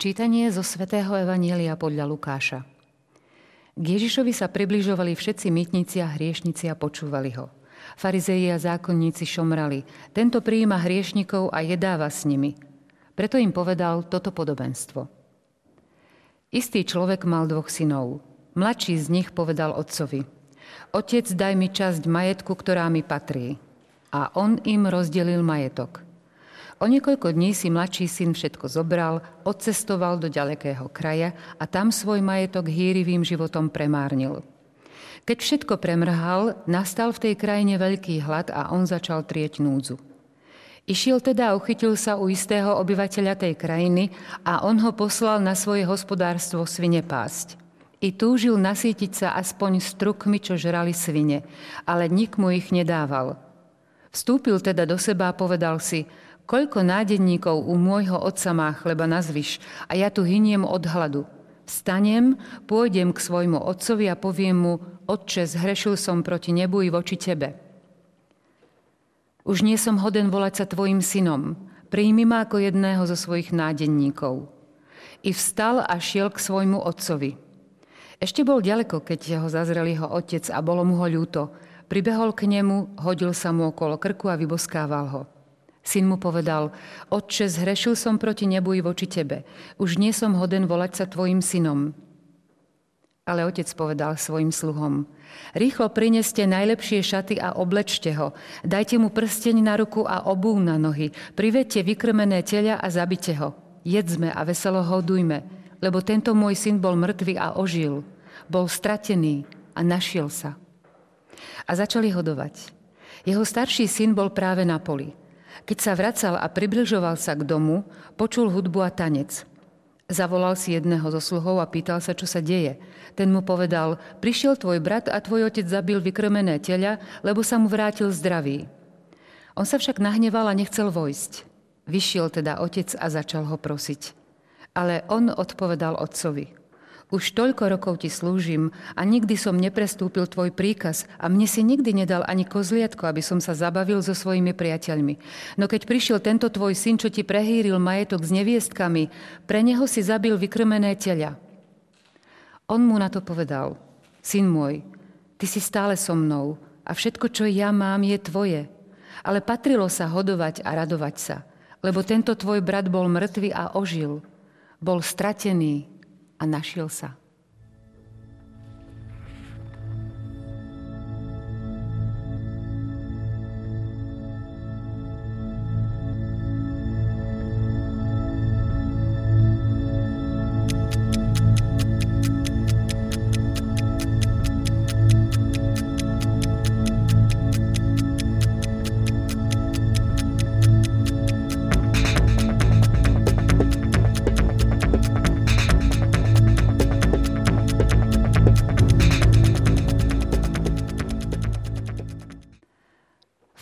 Čítanie zo svätého Evanielia podľa Lukáša. K Ježišovi sa približovali všetci mytníci a hriešnici a počúvali ho. Farizeji a zákonníci šomrali. Tento prijíma hriešnikov a jedáva s nimi. Preto im povedal toto podobenstvo. Istý človek mal dvoch synov. Mladší z nich povedal otcovi. Otec, daj mi časť majetku, ktorá mi patrí. A on im rozdelil majetok – O niekoľko dní si mladší syn všetko zobral, odcestoval do ďalekého kraja a tam svoj majetok hýrivým životom premárnil. Keď všetko premrhal, nastal v tej krajine veľký hlad a on začal trieť núdzu. Išiel teda a uchytil sa u istého obyvateľa tej krajiny a on ho poslal na svoje hospodárstvo svine pásť. I túžil nasítiť sa aspoň strukmi, čo žrali svine, ale nik mu ich nedával. Vstúpil teda do seba a povedal si, Koľko nádenníkov u môjho otca má chleba na zvyš a ja tu hyniem od hladu. Vstanem, pôjdem k svojmu otcovi a poviem mu, Otče, zhrešil som proti nebu i voči tebe. Už nie som hoden volať sa tvojim synom. Príjmi ma ako jedného zo svojich nádenníkov. I vstal a šiel k svojmu otcovi. Ešte bol ďaleko, keď ho zazrel jeho otec a bolo mu ho ľúto. Pribehol k nemu, hodil sa mu okolo krku a vyboskával ho. Syn mu povedal, Otče, zhrešil som proti nebu i voči tebe. Už nie som hoden volať sa tvojim synom. Ale otec povedal svojim sluhom, rýchlo prineste najlepšie šaty a oblečte ho. Dajte mu prsteň na ruku a obú na nohy. Privedte vykrmené teľa a zabite ho. Jedzme a veselo hodujme, lebo tento môj syn bol mŕtvý a ožil. Bol stratený a našiel sa. A začali hodovať. Jeho starší syn bol práve na poli. Keď sa vracal a približoval sa k domu, počul hudbu a tanec. Zavolal si jedného zo sluhov a pýtal sa, čo sa deje. Ten mu povedal, prišiel tvoj brat a tvoj otec zabil vykrmené teľa, lebo sa mu vrátil zdravý. On sa však nahneval a nechcel vojsť. Vyšiel teda otec a začal ho prosiť. Ale on odpovedal otcovi. Už toľko rokov ti slúžim a nikdy som neprestúpil tvoj príkaz a mne si nikdy nedal ani kozliatko, aby som sa zabavil so svojimi priateľmi. No keď prišiel tento tvoj syn, čo ti prehýril majetok s neviestkami, pre neho si zabil vykrmené teľa. On mu na to povedal, syn môj, ty si stále so mnou a všetko, čo ja mám, je tvoje. Ale patrilo sa hodovať a radovať sa, lebo tento tvoj brat bol mŕtvy a ožil. Bol stratený a našiel sa.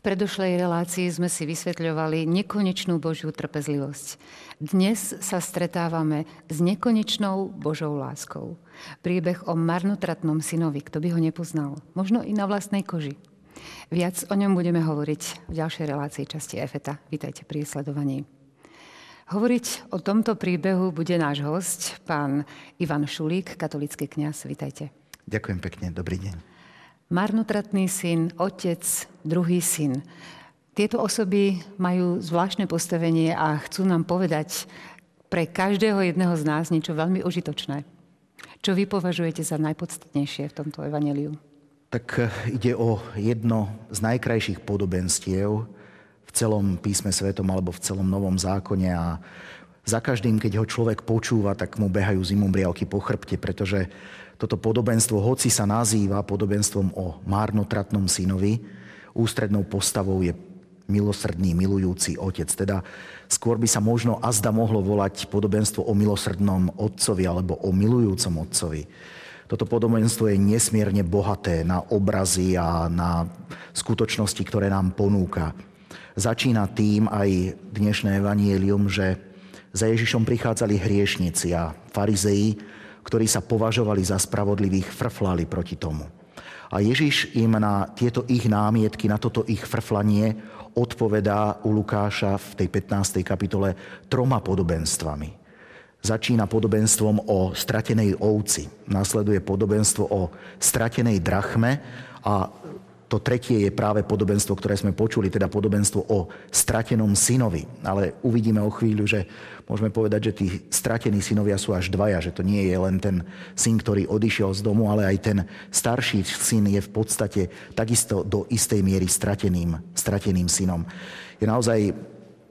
Predošlej relácii sme si vysvetľovali nekonečnú Božiu trpezlivosť. Dnes sa stretávame s nekonečnou Božou láskou. Príbeh o marnotratnom synovi, kto by ho nepoznal. Možno i na vlastnej koži. Viac o ňom budeme hovoriť v ďalšej relácii časti EFETA. Vítajte pri sledovaní. Hovoriť o tomto príbehu bude náš host, pán Ivan Šulík, katolický kňaz. Vítajte. Ďakujem pekne, dobrý deň marnotratný syn, otec, druhý syn. Tieto osoby majú zvláštne postavenie a chcú nám povedať pre každého jedného z nás niečo veľmi užitočné. Čo vy považujete za najpodstatnejšie v tomto evaneliu? Tak eh, ide o jedno z najkrajších podobenstiev v celom písme svetom alebo v celom novom zákone a za každým, keď ho človek počúva, tak mu behajú zimomriavky po chrbte, pretože toto podobenstvo, hoci sa nazýva podobenstvom o márnotratnom synovi, ústrednou postavou je milosrdný, milujúci otec. Teda skôr by sa možno azda mohlo volať podobenstvo o milosrdnom otcovi alebo o milujúcom otcovi. Toto podobenstvo je nesmierne bohaté na obrazy a na skutočnosti, ktoré nám ponúka. Začína tým aj dnešné evanielium, že za Ježišom prichádzali hriešnici a farizeji, ktorí sa považovali za spravodlivých, frflali proti tomu. A Ježiš im na tieto ich námietky, na toto ich frflanie odpovedá u Lukáša v tej 15. kapitole troma podobenstvami. Začína podobenstvom o stratenej ovci. Nasleduje podobenstvo o stratenej drachme a to tretie je práve podobenstvo, ktoré sme počuli, teda podobenstvo o stratenom synovi. Ale uvidíme o chvíľu, že môžeme povedať, že tí stratení synovia sú až dvaja, že to nie je len ten syn, ktorý odišiel z domu, ale aj ten starší syn je v podstate takisto do istej miery strateným, strateným synom. Je naozaj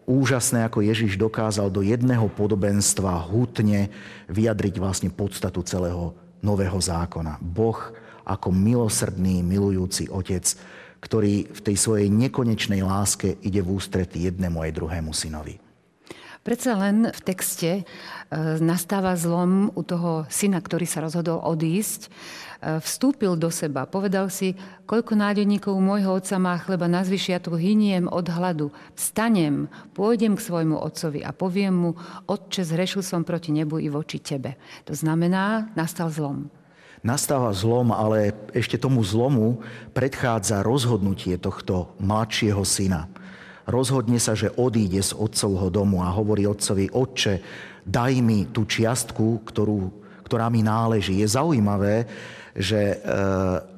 úžasné, ako Ježiš dokázal do jedného podobenstva hutne vyjadriť vlastne podstatu celého nového zákona. Boh ako milosrdný, milujúci otec, ktorý v tej svojej nekonečnej láske ide v ústretí jednému aj druhému synovi. Predsa len v texte e, nastáva zlom u toho syna, ktorý sa rozhodol odísť. E, vstúpil do seba, povedal si, koľko nádeníkov môjho otca má chleba na zvyšiatku, hyniem od hladu. Vstanem, pôjdem k svojmu otcovi a poviem mu, otče, zrešil som proti nebu i voči tebe. To znamená, nastal zlom nastáva zlom, ale ešte tomu zlomu predchádza rozhodnutie tohto mladšieho syna. Rozhodne sa, že odíde z otcovho domu a hovorí otcovi, otče, daj mi tú čiastku, ktorú, ktorá mi náleží. Je zaujímavé, že e,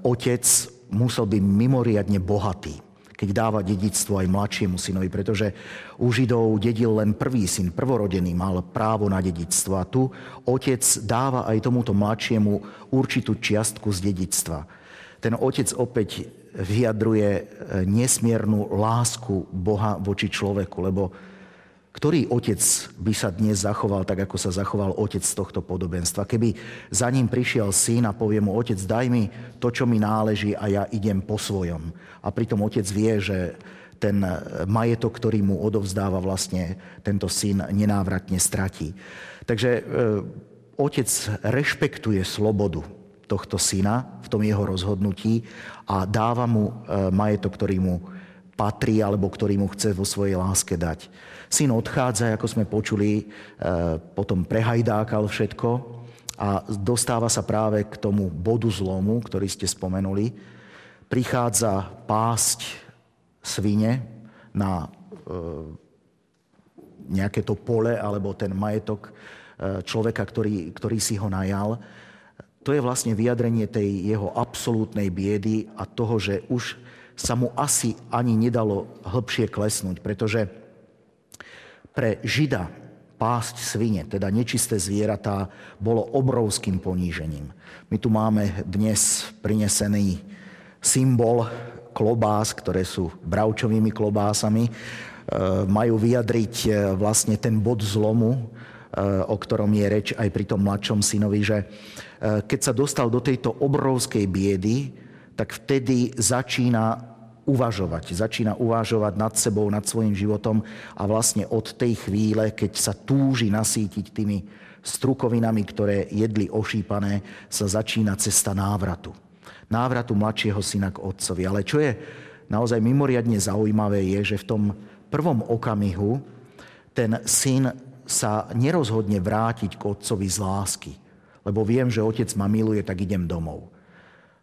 otec musel byť mimoriadne bohatý keď dáva dedictvo aj mladšiemu synovi, pretože u Židov dedil len prvý syn, prvorodený, mal právo na dedictvo. A tu otec dáva aj tomuto mladšiemu určitú čiastku z dedictva. Ten otec opäť vyjadruje e, nesmiernu lásku Boha voči človeku, lebo ktorý otec by sa dnes zachoval tak, ako sa zachoval otec z tohto podobenstva? Keby za ním prišiel syn a povie mu, otec, daj mi to, čo mi náleží a ja idem po svojom. A pritom otec vie, že ten majetok, ktorý mu odovzdáva vlastne tento syn nenávratne stratí. Takže e, otec rešpektuje slobodu tohto syna v tom jeho rozhodnutí a dáva mu e, majetok, ktorý mu patrí alebo ktorý mu chce vo svojej láske dať. Syn odchádza, ako sme počuli, e, potom prehajdákal všetko a dostáva sa práve k tomu bodu zlomu, ktorý ste spomenuli. Prichádza pásť svine na e, nejaké to pole alebo ten majetok e, človeka, ktorý, ktorý si ho najal. To je vlastne vyjadrenie tej jeho absolútnej biedy a toho, že už sa mu asi ani nedalo hĺbšie klesnúť, pretože pre Žida pásť svine, teda nečisté zvieratá, bolo obrovským ponížením. My tu máme dnes prinesený symbol klobás, ktoré sú bravčovými klobásami. E, majú vyjadriť e, vlastne ten bod zlomu, e, o ktorom je reč aj pri tom mladšom synovi, že keď sa dostal do tejto obrovskej biedy, tak vtedy začína uvažovať. Začína uvažovať nad sebou, nad svojim životom a vlastne od tej chvíle, keď sa túži nasítiť tými strukovinami, ktoré jedli ošípané, sa začína cesta návratu. Návratu mladšieho syna k otcovi. Ale čo je naozaj mimoriadne zaujímavé, je, že v tom prvom okamihu ten syn sa nerozhodne vrátiť k otcovi z lásky. Lebo viem, že otec ma miluje, tak idem domov.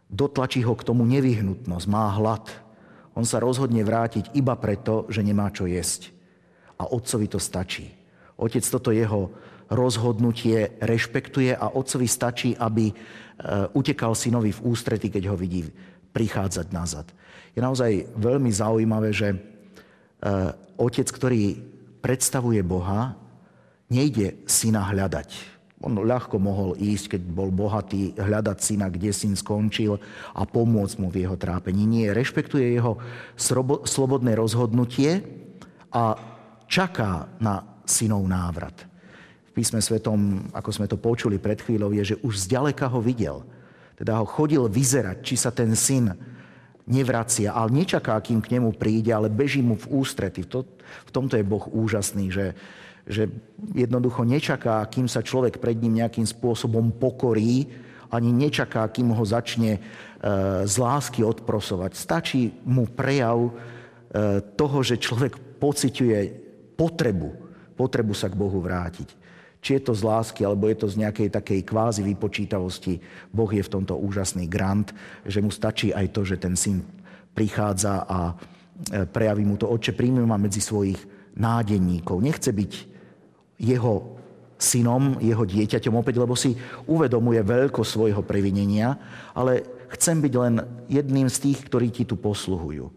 Dotlačí ho k tomu nevyhnutnosť, má hlad, on sa rozhodne vrátiť iba preto, že nemá čo jesť. A otcovi to stačí. Otec toto jeho rozhodnutie rešpektuje a otcovi stačí, aby e, utekal synovi v ústrety, keď ho vidí prichádzať nazad. Je naozaj veľmi zaujímavé, že e, otec, ktorý predstavuje Boha, nejde syna hľadať on ľahko mohol ísť, keď bol bohatý, hľadať syna, kde syn skončil a pomôcť mu v jeho trápení. Nie, rešpektuje jeho slobodné rozhodnutie a čaká na synov návrat. V písme svetom, ako sme to počuli pred chvíľou, je, že už zďaleka ho videl. Teda ho chodil vyzerať, či sa ten syn nevracia, ale nečaká, kým k nemu príde, ale beží mu v ústrety. To, v tomto je Boh úžasný, že, že jednoducho nečaká, kým sa človek pred ním nejakým spôsobom pokorí, ani nečaká, kým ho začne e, z lásky odprosovať. Stačí mu prejav e, toho, že človek pociťuje potrebu, potrebu sa k Bohu vrátiť. Či je to z lásky, alebo je to z nejakej takej kvázi vypočítavosti, Boh je v tomto úžasný grant, že mu stačí aj to, že ten syn prichádza a e, prejaví mu to, oče, príjme ma medzi svojich nádenníkov. Nechce byť jeho synom, jeho dieťaťom opäť, lebo si uvedomuje veľko svojho previnenia, ale chcem byť len jedným z tých, ktorí ti tu posluhujú.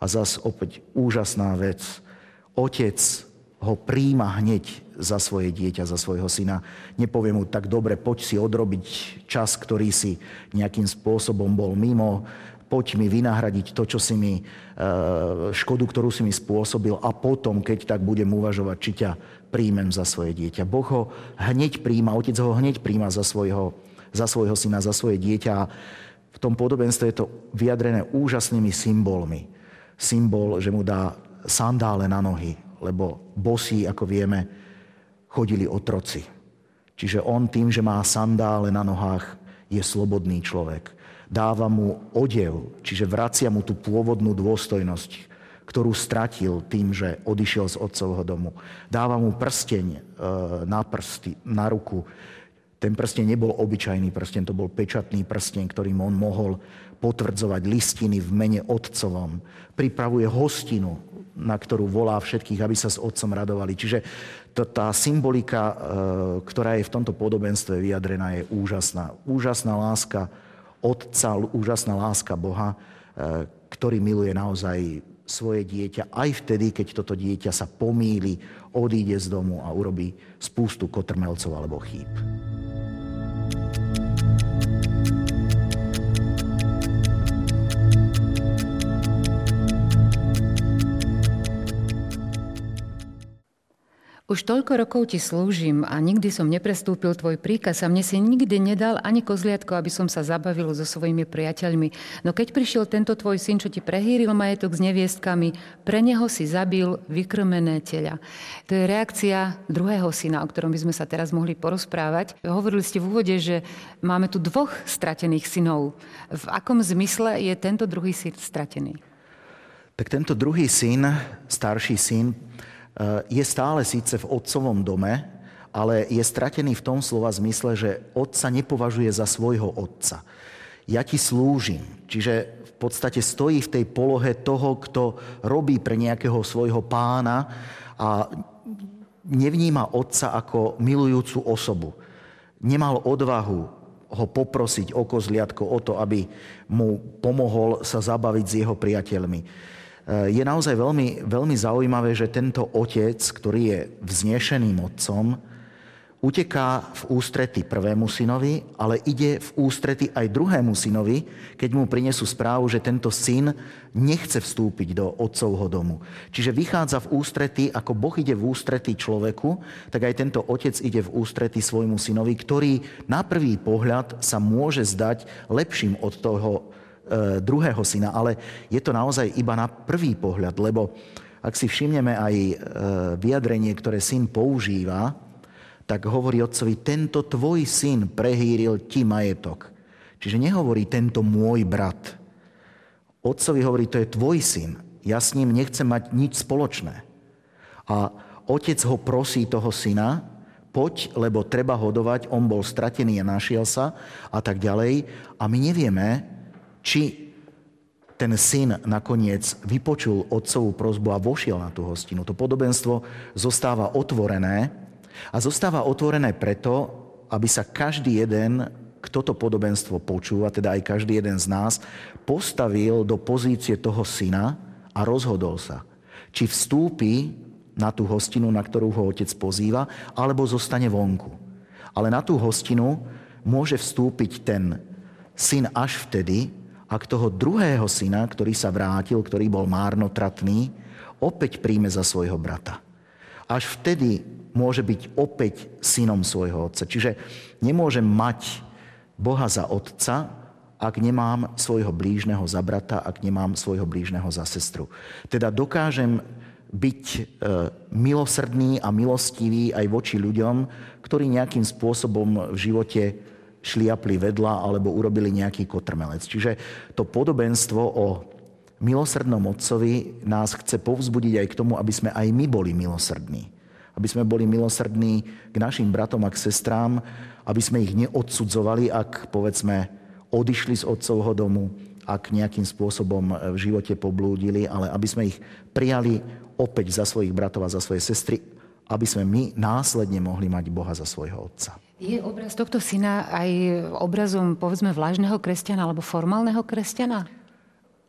A zas opäť úžasná vec. Otec ho príjma hneď za svoje dieťa, za svojho syna. Nepovie mu tak dobre, poď si odrobiť čas, ktorý si nejakým spôsobom bol mimo, poď mi vynahradiť to, čo si mi, e, škodu, ktorú si mi spôsobil a potom, keď tak budem uvažovať, či ťa príjmem za svoje dieťa. Boh ho hneď príjma, otec ho hneď príjma za svojho, za svojho syna, za svoje dieťa. V tom podobenstve je to vyjadrené úžasnými symbolmi. Symbol, že mu dá sandále na nohy, lebo bosí, ako vieme, chodili otroci. Čiže on tým, že má sandále na nohách, je slobodný človek. Dáva mu odev, čiže vracia mu tú pôvodnú dôstojnosť, ktorú stratil tým, že odišiel z otcovho domu. Dáva mu prsteň e, na prsty, na ruku. Ten prsteň nebol obyčajný prsteň, to bol pečatný prsteň, ktorým on mohol potvrdzovať listiny v mene otcovom. Pripravuje hostinu, na ktorú volá všetkých, aby sa s otcom radovali. Čiže tá symbolika, e, ktorá je v tomto podobenstve vyjadrená, je úžasná. Úžasná láska otca, úžasná láska Boha, e, ktorý miluje naozaj svoje dieťa aj vtedy, keď toto dieťa sa pomýli, odíde z domu a urobí spústu kotrmelcov alebo chýb. Už toľko rokov ti slúžim a nikdy som neprestúpil tvoj príkaz a mne si nikdy nedal ani kozliatko, aby som sa zabavil so svojimi priateľmi. No keď prišiel tento tvoj syn, čo ti prehýril majetok s neviestkami, pre neho si zabil vykrmené teľa. To je reakcia druhého syna, o ktorom by sme sa teraz mohli porozprávať. Hovorili ste v úvode, že máme tu dvoch stratených synov. V akom zmysle je tento druhý syn stratený? Tak tento druhý syn, starší syn, je stále síce v otcovom dome, ale je stratený v tom slova zmysle, že otca nepovažuje za svojho otca. Ja ti slúžim. Čiže v podstate stojí v tej polohe toho, kto robí pre nejakého svojho pána a nevníma otca ako milujúcu osobu. Nemal odvahu ho poprosiť o kozliatko, o to, aby mu pomohol sa zabaviť s jeho priateľmi je naozaj veľmi, veľmi zaujímavé, že tento otec, ktorý je vznešeným otcom, uteká v ústrety prvému synovi, ale ide v ústrety aj druhému synovi, keď mu prinesú správu, že tento syn nechce vstúpiť do otcovho domu. Čiže vychádza v ústrety, ako Boh ide v ústrety človeku, tak aj tento otec ide v ústrety svojmu synovi, ktorý na prvý pohľad sa môže zdať lepším od toho druhého syna, ale je to naozaj iba na prvý pohľad, lebo ak si všimneme aj e, vyjadrenie, ktoré syn používa, tak hovorí otcovi, tento tvoj syn prehýril ti majetok. Čiže nehovorí tento môj brat. Otcovi hovorí, to je tvoj syn. Ja s ním nechcem mať nič spoločné. A otec ho prosí toho syna, poď, lebo treba hodovať, on bol stratený a našiel sa a tak ďalej. A my nevieme, či ten syn nakoniec vypočul otcovú prozbu a vošiel na tú hostinu. To podobenstvo zostáva otvorené a zostáva otvorené preto, aby sa každý jeden, kto to podobenstvo počúva, teda aj každý jeden z nás, postavil do pozície toho syna a rozhodol sa, či vstúpi na tú hostinu, na ktorú ho otec pozýva, alebo zostane vonku. Ale na tú hostinu môže vstúpiť ten syn až vtedy, ak toho druhého syna, ktorý sa vrátil, ktorý bol márnotratný, opäť príjme za svojho brata. Až vtedy môže byť opäť synom svojho otca. Čiže nemôžem mať Boha za otca, ak nemám svojho blížneho za brata, ak nemám svojho blížneho za sestru. Teda dokážem byť e, milosrdný a milostivý aj voči ľuďom, ktorí nejakým spôsobom v živote šliapli vedľa alebo urobili nejaký kotrmelec. Čiže to podobenstvo o milosrdnom otcovi nás chce povzbudiť aj k tomu, aby sme aj my boli milosrdní. Aby sme boli milosrdní k našim bratom a k sestrám, aby sme ich neodsudzovali, ak povedzme odišli z otcovho domu, ak nejakým spôsobom v živote poblúdili, ale aby sme ich prijali opäť za svojich bratov a za svoje sestry aby sme my následne mohli mať Boha za svojho Otca. Je obraz tohto syna aj obrazom, povedzme, vlážneho kresťana alebo formálneho kresťana?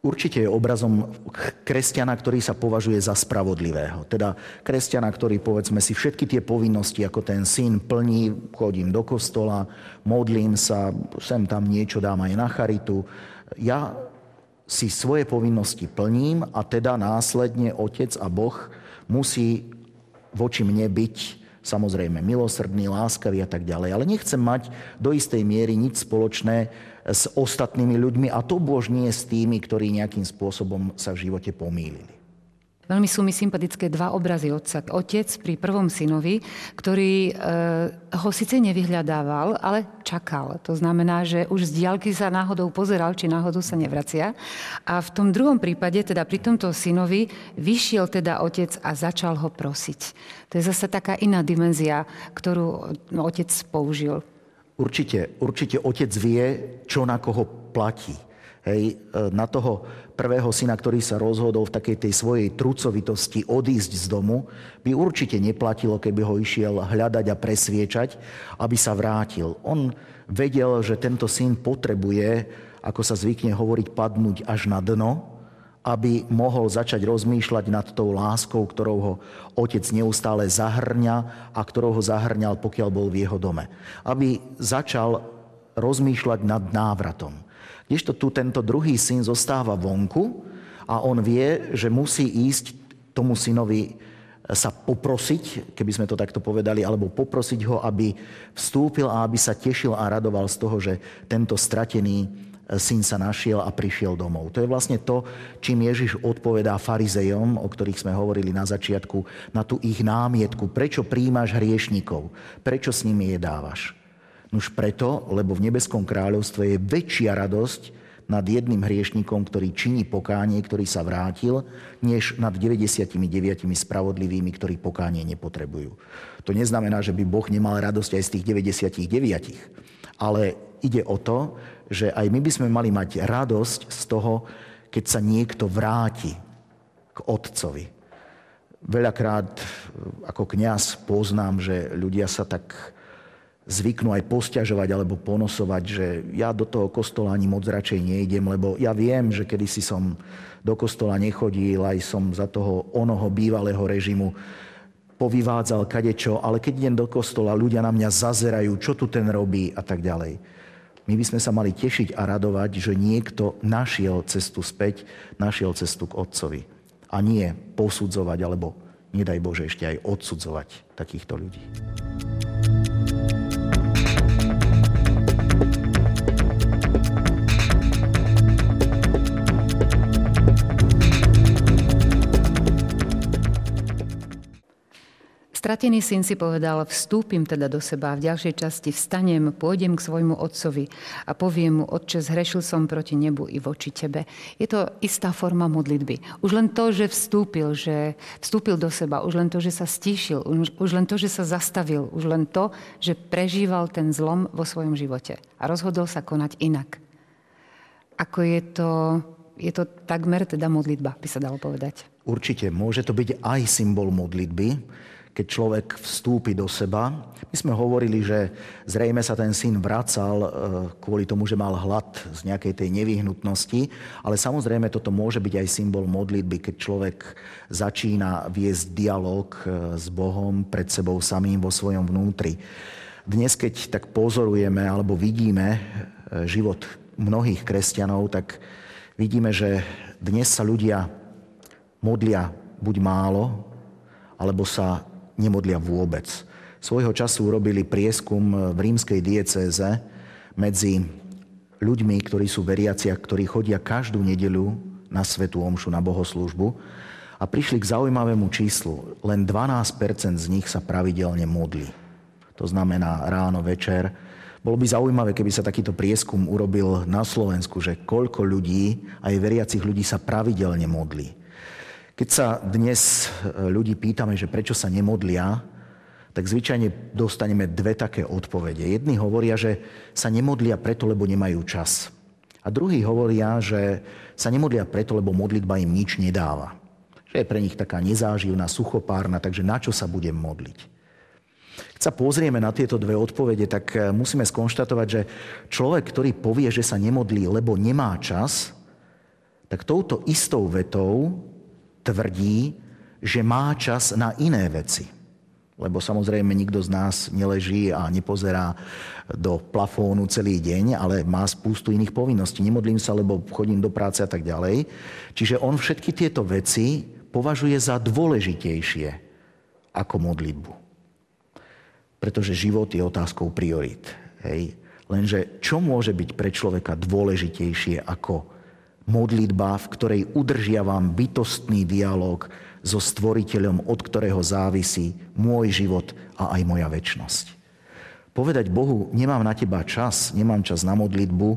Určite je obrazom kresťana, ktorý sa považuje za spravodlivého. Teda kresťana, ktorý, povedzme si, všetky tie povinnosti, ako ten syn plní, chodím do kostola, modlím sa, sem tam niečo dám aj na charitu. Ja si svoje povinnosti plním a teda následne Otec a Boh musí voči mne byť samozrejme milosrdný, láskavý a tak ďalej. Ale nechcem mať do istej miery nič spoločné s ostatnými ľuďmi a to bož s tými, ktorí nejakým spôsobom sa v živote pomýlili. Veľmi sú mi sympatické dva obrazy otca. Otec pri prvom synovi, ktorý e, ho síce nevyhľadával, ale čakal. To znamená, že už z diálky sa náhodou pozeral, či náhodou sa nevracia. A v tom druhom prípade, teda pri tomto synovi, vyšiel teda otec a začal ho prosiť. To je zase taká iná dimenzia, ktorú no, otec použil. Určite, určite otec vie, čo na koho platí. Hej, e, na toho prvého syna, ktorý sa rozhodol v takej tej svojej trucovitosti odísť z domu, by určite neplatilo, keby ho išiel hľadať a presviečať, aby sa vrátil. On vedel, že tento syn potrebuje, ako sa zvykne hovoriť, padnúť až na dno, aby mohol začať rozmýšľať nad tou láskou, ktorou ho otec neustále zahrňa a ktorou ho zahrňal, pokiaľ bol v jeho dome. Aby začal rozmýšľať nad návratom. Kdežto tu tento druhý syn zostáva vonku a on vie, že musí ísť tomu synovi sa poprosiť, keby sme to takto povedali, alebo poprosiť ho, aby vstúpil a aby sa tešil a radoval z toho, že tento stratený syn sa našiel a prišiel domov. To je vlastne to, čím Ježiš odpovedá farizejom, o ktorých sme hovorili na začiatku, na tú ich námietku. Prečo príjmaš hriešnikov? Prečo s nimi jedávaš? Už preto, lebo v nebeskom kráľovstve je väčšia radosť nad jedným hriešnikom, ktorý činí pokánie, ktorý sa vrátil, než nad 99 spravodlivými, ktorí pokánie nepotrebujú. To neznamená, že by Boh nemal radosť aj z tých 99. Ale ide o to, že aj my by sme mali mať radosť z toho, keď sa niekto vráti k Otcovi. Veľakrát ako kňaz poznám, že ľudia sa tak zvyknú aj posťažovať alebo ponosovať, že ja do toho kostola ani moc radšej nejdem, lebo ja viem, že kedysi som do kostola nechodil, aj som za toho onoho bývalého režimu povyvádzal kadečo, ale keď idem do kostola, ľudia na mňa zazerajú, čo tu ten robí a tak ďalej. My by sme sa mali tešiť a radovať, že niekto našiel cestu späť, našiel cestu k Otcovi. A nie posudzovať, alebo nedaj Bože ešte aj odsudzovať takýchto ľudí. Stratený syn si povedal, vstúpim teda do seba v ďalšej časti vstanem, pôjdem k svojmu otcovi a poviem mu, otče, zhrešil som proti nebu i voči tebe. Je to istá forma modlitby. Už len to, že vstúpil, že vstúpil do seba, už len to, že sa stíšil, už len to, že sa zastavil, už len to, že prežíval ten zlom vo svojom živote a rozhodol sa konať inak. Ako je to, je to takmer teda modlitba, by sa dalo povedať. Určite, môže to byť aj symbol modlitby, keď človek vstúpi do seba. My sme hovorili, že zrejme sa ten syn vracal e, kvôli tomu, že mal hlad z nejakej tej nevyhnutnosti, ale samozrejme toto môže byť aj symbol modlitby, keď človek začína viesť dialog e, s Bohom pred sebou samým vo svojom vnútri. Dnes, keď tak pozorujeme alebo vidíme e, život mnohých kresťanov, tak vidíme, že dnes sa ľudia modlia buď málo, alebo sa nemodlia vôbec. Svojho času urobili prieskum v rímskej diecéze medzi ľuďmi, ktorí sú veriaci a ktorí chodia každú nedeľu na svetú omšu, na bohoslúžbu a prišli k zaujímavému číslu. Len 12% z nich sa pravidelne modlí. To znamená ráno, večer. Bolo by zaujímavé, keby sa takýto prieskum urobil na Slovensku, že koľko ľudí, aj veriacich ľudí sa pravidelne modlí. Keď sa dnes e, ľudí pýtame, že prečo sa nemodlia, tak zvyčajne dostaneme dve také odpovede. Jedni hovoria, že sa nemodlia preto, lebo nemajú čas. A druhí hovoria, že sa nemodlia preto, lebo modlitba im nič nedáva. Že je pre nich taká nezáživná, suchopárna, takže na čo sa budem modliť? Keď sa pozrieme na tieto dve odpovede, tak eh, musíme skonštatovať, že človek, ktorý povie, že sa nemodlí, lebo nemá čas, tak touto istou vetou tvrdí, že má čas na iné veci. Lebo samozrejme nikto z nás neleží a nepozerá do plafónu celý deň, ale má spústu iných povinností. Nemodlím sa, lebo chodím do práce a tak ďalej. Čiže on všetky tieto veci považuje za dôležitejšie ako modlitbu. Pretože život je otázkou priorit. Hej. Lenže čo môže byť pre človeka dôležitejšie ako modlitba, v ktorej udržiavam bytostný dialog so stvoriteľom, od ktorého závisí môj život a aj moja väčnosť. Povedať Bohu, nemám na teba čas, nemám čas na modlitbu,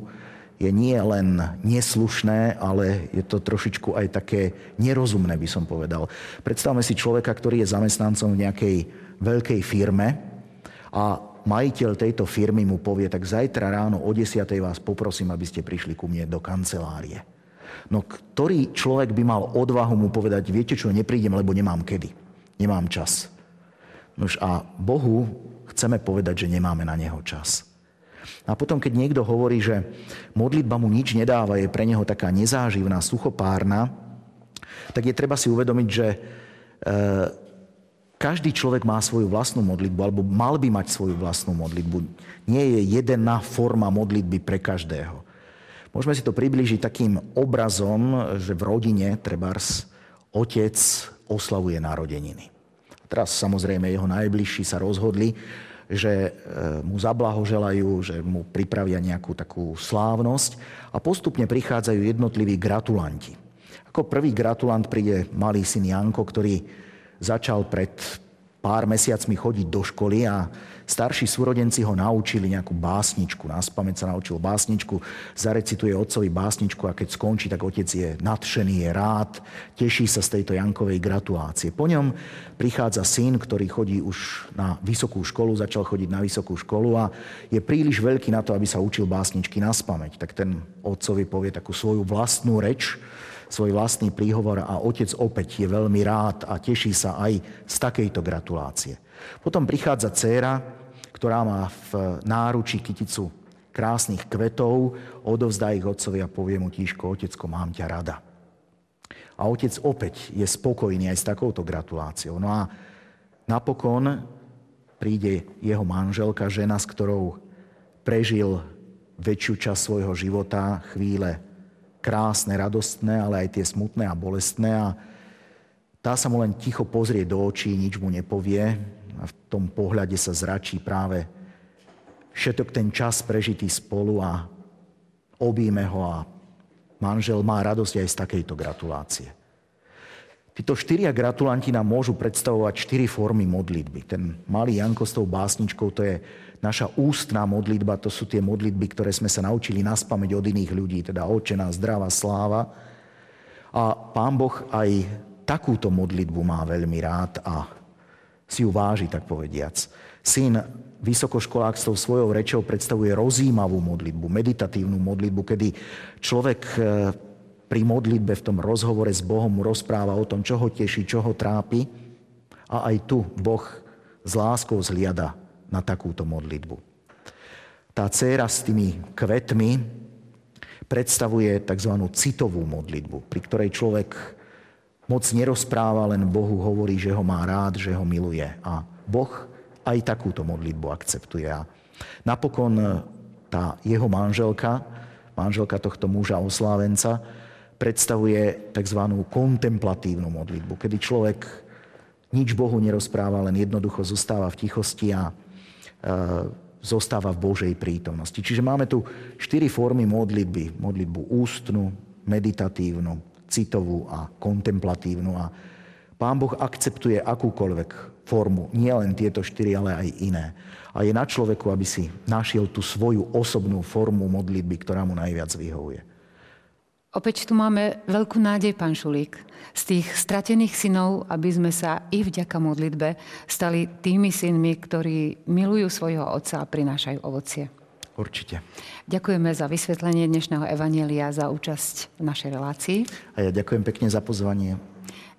je nie len neslušné, ale je to trošičku aj také nerozumné, by som povedal. Predstavme si človeka, ktorý je zamestnancom v nejakej veľkej firme a majiteľ tejto firmy mu povie, tak zajtra ráno o 10. vás poprosím, aby ste prišli ku mne do kancelárie. No ktorý človek by mal odvahu mu povedať, viete čo, neprídem, lebo nemám kedy. Nemám čas. Nož a Bohu chceme povedať, že nemáme na Neho čas. A potom, keď niekto hovorí, že modlitba mu nič nedáva, je pre neho taká nezáživná, suchopárna, tak je treba si uvedomiť, že e, každý človek má svoju vlastnú modlitbu, alebo mal by mať svoju vlastnú modlitbu. Nie je jedna forma modlitby pre každého. Môžeme si to priblížiť takým obrazom, že v rodine trebárs otec oslavuje narodeniny. Teraz samozrejme jeho najbližší sa rozhodli, že e, mu zablahoželajú, že mu pripravia nejakú takú slávnosť a postupne prichádzajú jednotliví gratulanti. Ako prvý gratulant príde malý syn Janko, ktorý začal pred pár mesiacmi chodiť do školy a starší súrodenci ho naučili nejakú básničku. Nás pamäť sa naučil básničku, zarecituje otcovi básničku a keď skončí, tak otec je nadšený, je rád, teší sa z tejto Jankovej gratulácie. Po ňom prichádza syn, ktorý chodí už na vysokú školu, začal chodiť na vysokú školu a je príliš veľký na to, aby sa učil básničky na spameť. Tak ten otcovi povie takú svoju vlastnú reč, svoj vlastný príhovor a otec opäť je veľmi rád a teší sa aj z takejto gratulácie. Potom prichádza dcéra, ktorá má v náručí kyticu krásnych kvetov, odovzdá ich otcovi a povie mu tíško, otecko, mám ťa rada. A otec opäť je spokojný aj s takouto gratuláciou. No a napokon príde jeho manželka, žena, s ktorou prežil väčšiu časť svojho života, chvíle krásne, radostné, ale aj tie smutné a bolestné. A tá sa mu len ticho pozrie do očí, nič mu nepovie a v tom pohľade sa zračí práve všetok ten čas prežitý spolu a objíme ho a manžel má radosť aj z takejto gratulácie. Títo štyria gratulanti nám môžu predstavovať štyri formy modlitby. Ten malý Janko s tou básničkou, to je naša ústná modlitba, to sú tie modlitby, ktoré sme sa naučili naspameť od iných ľudí, teda očená, zdravá sláva. A pán Boh aj takúto modlitbu má veľmi rád a si ju váži, tak povediac. Syn vysokoškolák s tou svojou rečou predstavuje rozímavú modlitbu, meditatívnu modlitbu, kedy človek e, pri modlitbe v tom rozhovore s Bohom mu rozpráva o tom, čo ho teší, čo ho trápi. A aj tu Boh s láskou zliada na takúto modlitbu. Tá dcéra s tými kvetmi predstavuje tzv. citovú modlitbu, pri ktorej človek moc nerozpráva, len Bohu hovorí, že ho má rád, že ho miluje. A Boh aj takúto modlitbu akceptuje. A napokon e, tá jeho manželka, manželka tohto muža oslávenca, predstavuje tzv. kontemplatívnu modlitbu, kedy človek nič Bohu nerozpráva, len jednoducho zostáva v tichosti a zostáva v Božej prítomnosti. Čiže máme tu štyri formy modlitby. Modlitbu ústnu, meditatívnu, citovú a kontemplatívnu. A Pán Boh akceptuje akúkoľvek formu, nie len tieto štyri, ale aj iné. A je na človeku, aby si našiel tú svoju osobnú formu modlitby, ktorá mu najviac vyhovuje. Opäť tu máme veľkú nádej, pán Šulík, z tých stratených synov, aby sme sa i vďaka modlitbe stali tými synmi, ktorí milujú svojho otca a prinášajú ovocie. Určite. Ďakujeme za vysvetlenie dnešného evanielia, za účasť v našej relácii. A ja ďakujem pekne za pozvanie.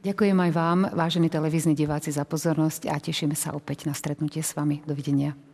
Ďakujem aj vám, vážení televízni diváci, za pozornosť a tešíme sa opäť na stretnutie s vami. Dovidenia.